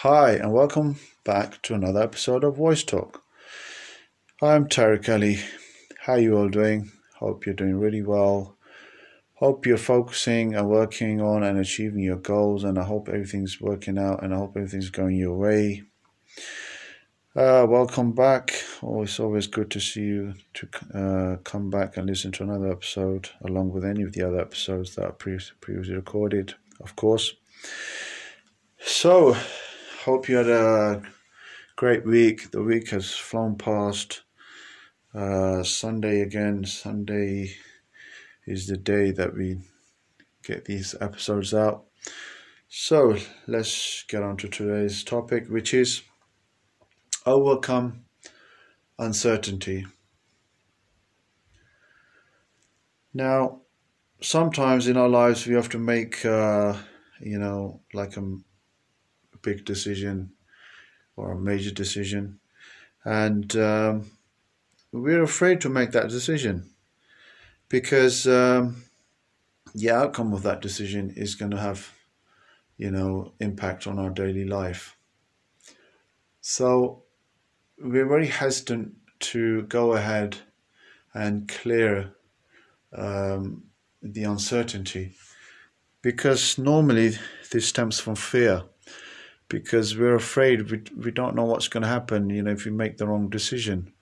Hi, and welcome back to another episode of Voice Talk. I'm Tariq Ali. How are you all doing? Hope you're doing really well. Hope you're focusing and working on and achieving your goals, and I hope everything's working out and I hope everything's going your way. Uh, welcome back. It's always good to see you to uh, come back and listen to another episode, along with any of the other episodes that are pre- previously recorded, of course. So, hope you had a great week. The week has flown past. Uh, Sunday again. Sunday is the day that we get these episodes out. So, let's get on to today's topic, which is overcome uncertainty. Now, sometimes in our lives we have to make, uh, you know, like a, a, big decision or a major decision, and um, we're afraid to make that decision because um, the outcome of that decision is going to have, you know, impact on our daily life. So we're very hesitant to go ahead and clear um, the uncertainty because normally this stems from fear because we're afraid we, we don't know what's going to happen you know if we make the wrong decision.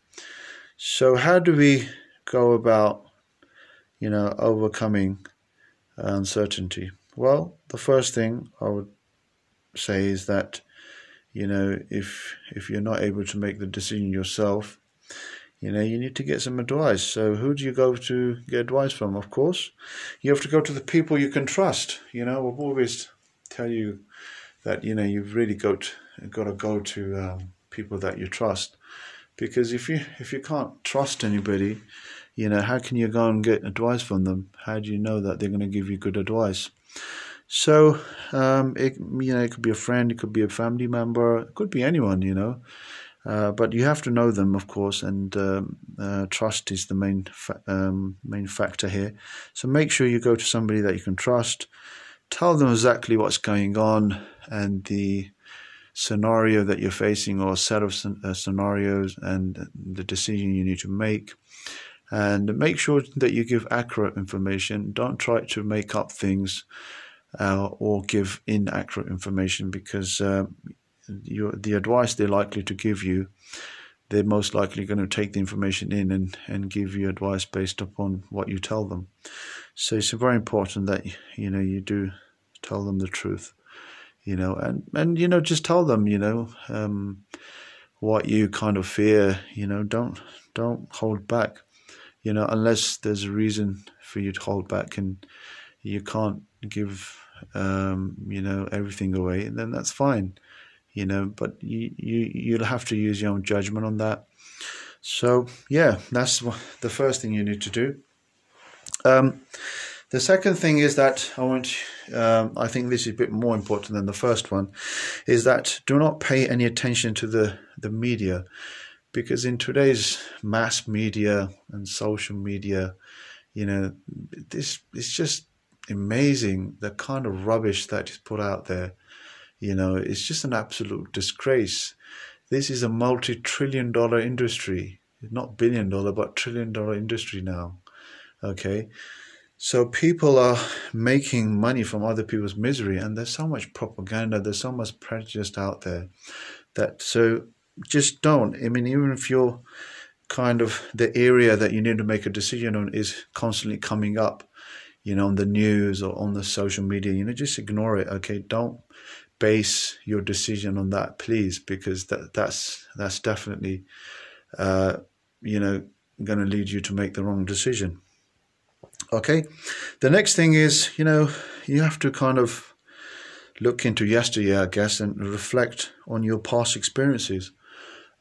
So how do we go about you know overcoming uncertainty? Well the first thing i would say is that you know if if you're not able to make the decision yourself you know you need to get some advice. So who do you go to get advice from? Of course you have to go to the people you can trust. You know i've always tell you that you know you've really got got to go to um, people that you trust because if you if you can't trust anybody you know how can you go and get advice from them how do you know that they're going to give you good advice so um, it you know it could be a friend, it could be a family member, it could be anyone, you know. Uh, but you have to know them, of course, and um, uh, trust is the main fa- um, main factor here. So make sure you go to somebody that you can trust. Tell them exactly what's going on and the scenario that you're facing, or a set of uh, scenarios, and the decision you need to make. And make sure that you give accurate information. Don't try to make up things uh, or give inaccurate information because uh, the advice they're likely to give you, they're most likely going to take the information in and, and give you advice based upon what you tell them. So it's very important that you know you do tell them the truth, you know, and and you know just tell them you know um, what you kind of fear. You know, don't don't hold back. You know, unless there's a reason for you to hold back, and you can't give um, you know, everything away, then that's fine, you know. But you, you you'll have to use your own judgment on that. So yeah, that's the first thing you need to do. Um, the second thing is that I want, um, I think this is a bit more important than the first one, is that do not pay any attention to the, the media, because in today's mass media and social media, you know, this it's just amazing the kind of rubbish that is put out there. You know, it's just an absolute disgrace. This is a multi trillion dollar industry, not billion dollar, but trillion dollar industry now. Okay. So people are making money from other people's misery, and there's so much propaganda, there's so much prejudice out there that so just don't. I mean, even if you're kind of the area that you need to make a decision on is constantly coming up, you know, on the news or on the social media, you know, just ignore it. Okay, don't base your decision on that, please, because that that's that's definitely, uh, you know, going to lead you to make the wrong decision. Okay, the next thing is, you know, you have to kind of look into yesteryear, I guess, and reflect on your past experiences.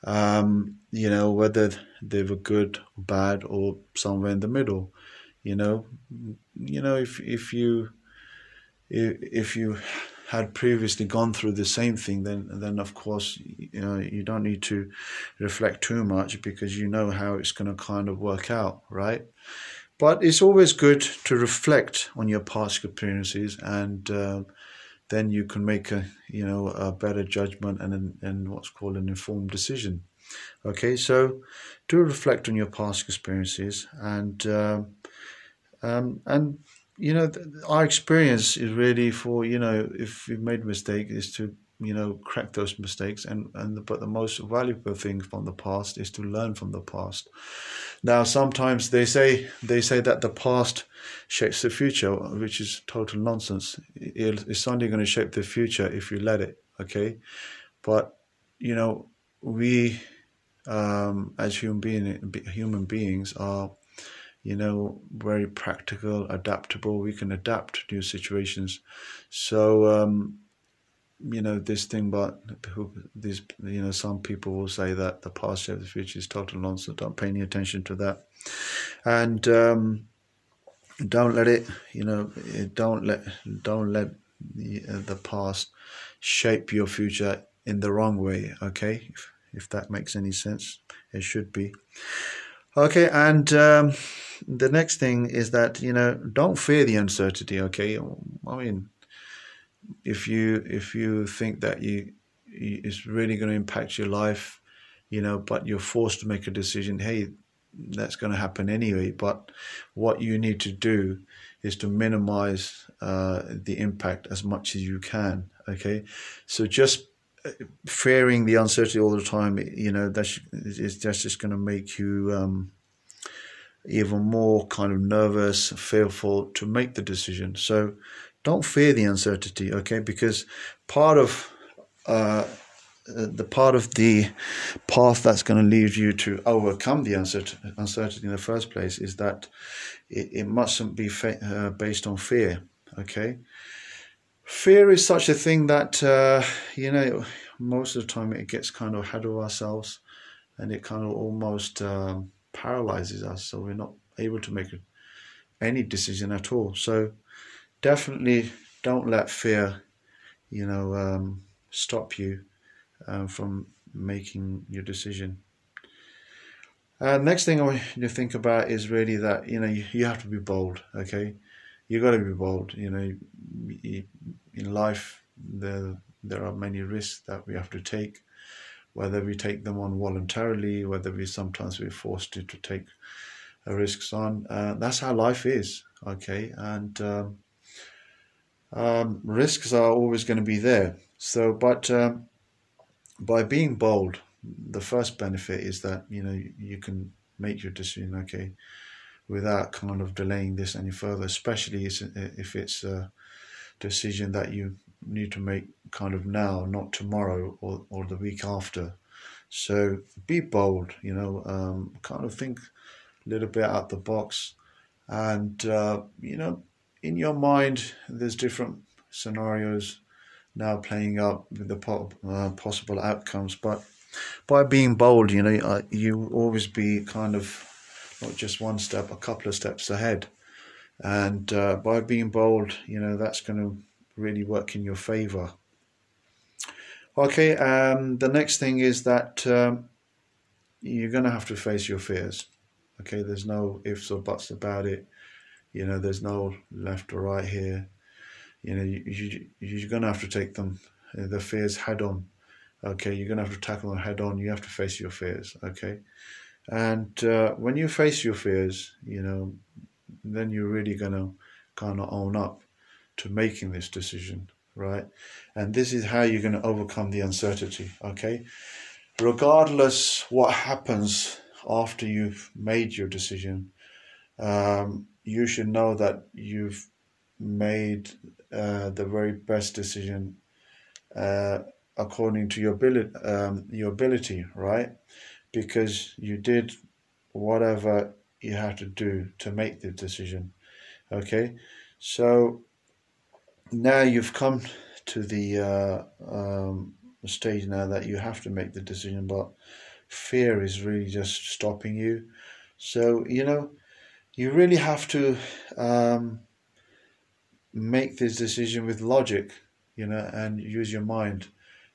Um, you know, whether they were good or bad or somewhere in the middle. You know, you know if if you if you had previously gone through the same thing, then then of course you know you don't need to reflect too much because you know how it's going to kind of work out, right? But it's always good to reflect on your past experiences and uh, then you can make a you know a better judgment and and what's called an informed decision. Okay, so do reflect on your past experiences and um, um, and you know our experience is really for you know if we've made a mistake is to you know crack those mistakes and and the, but the most valuable thing from the past is to learn from the past. Now sometimes they say they say that the past shapes the future which is total nonsense. It's only going to shape the future if you let it okay? But you know we um, as human being human beings are you know very practical adaptable. We can adapt to new situations. So um, you know this thing but these you know some people will say that the past shapes the future is total nonsense. Don't pay any attention to that. And um, don't let it you know don't let don't let the, uh, the past shape your future in the wrong way okay? If, if that makes any sense it should be. Okay and um, the next thing is that you know don't fear the uncertainty okay? I mean if you if you think that you, you it's really going to impact your life, you know, but you're forced to make a decision. Hey, that's going to happen anyway. But what you need to do is to minimize uh, the impact as much as you can. Okay, so just uh, fearing the uncertainty all the time, you know, that's that's just going to make you um, even more kind of nervous, fearful to make the decision. So don't fear the uncertainty, okay? Because part of uh, the part of the path that's going to lead you to overcome the uncertainty in the first place is that it, it mustn't be fa- uh, based on fear, okay? Fear is such a thing that, uh, you know, most of the time it gets kind of ahead of ourselves and it kind of almost um, paralyzes us, so we're not able to make any decision at all. So, definitely don't let fear, you know, um, stop you uh, from making your decision. Uh, next thing I want you to think about is really that you know you, you have to be bold. Okay, you got to be bold. You know, you, in life there there are many risks that we have to take, whether we take them on voluntarily, whether we sometimes we're forced to, to take risks on. Uh, that's how life is. Okay, and um, um, risks are always going to be there. So, but um, by being bold, the first benefit is that you know you, can make your decision okay without kind of delaying this any further, especially if it's a decision that you need to make kind of now, not tomorrow or, or the week after. So be bold, you know, um, kind of think a little bit out the box and, uh, you know, in your mind, there's different scenarios now playing up with the po- uh, possible outcomes. But by being bold, you know, uh, you always be kind of not just one step, a couple of steps ahead. And uh, by being bold, you know, that's going to really work in your favor. Okay, um, the next thing is that um, you're going to have to face your fears. Okay, there's no ifs or buts about it. You know, there's no left or right here. You know, you, you, you're going to have to take them, uh, the fears head on. Okay, you're going to have to tackle them head on. You have to face your fears. Okay, and uh, when you face your fears, you know, then you're really going to kind of own up to making this decision, right? And this is how you're going to overcome the uncertainty. Okay, regardless what happens after you've made your decision, um, you should know that you've made uh, the very best decision uh, according to your ability, um, your ability, right? Because you did whatever you had to do to make the decision. Okay, so now you've come to the uh, um, stage now that you have to make the decision, but fear is really just stopping you. So you know you really have to um, make this decision with logic, you know, and use your mind.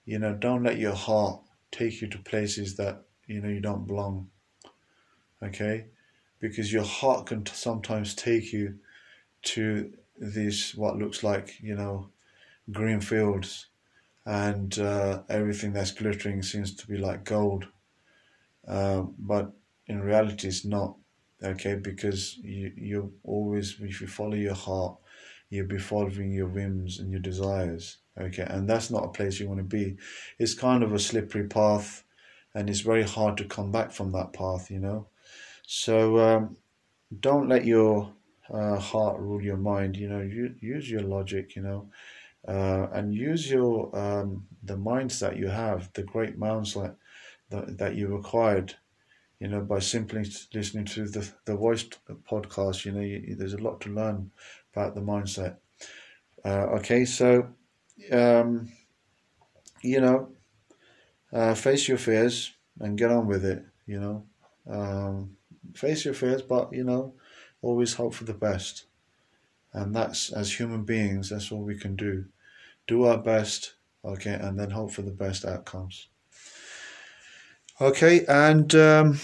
You know, don't let your heart take you to places that you know you don't belong. Okay, because your heart can sometimes take you to this what looks like you know green fields and uh, everything that's glittering seems to be like gold. Uh, but in reality, it's not okay because you you always if you follow your heart you'll be following your whims and your desires. Okay and that's not a place you want to be. It's kind of a slippery path and it's very hard to come back from that path you know? So um, don't let your uh, heart rule your mind you know? You, use your logic you know? Uh, and use your um, the minds that you have the great mindset that, that, that you acquired you know, by simply listening to the the voice podcast, you know, you, there's a lot to learn about the mindset. Uh, okay, so um, you know, uh, face your fears and get on with it. You know, um, face your fears, but you know, always hope for the best. And that's as human beings, that's all we can do. Do our best, okay, and then hope for the best outcomes. Okay, and um,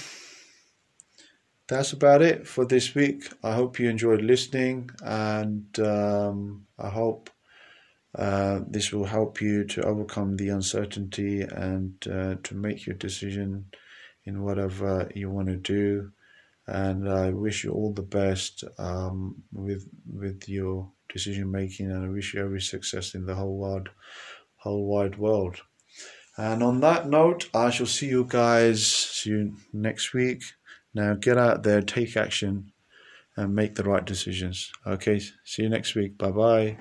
that's about it for this week. I hope you enjoyed listening, and um, I hope uh, this will help you to overcome the uncertainty and uh, to make your decision in whatever you want to do. And I wish you all the best um, with with your decision making, and I wish you every success in the whole world, whole wide world. And on that note, I shall see you guys see you next week. Now get out there, take action, and make the right decisions. Okay, see you next week. Bye bye.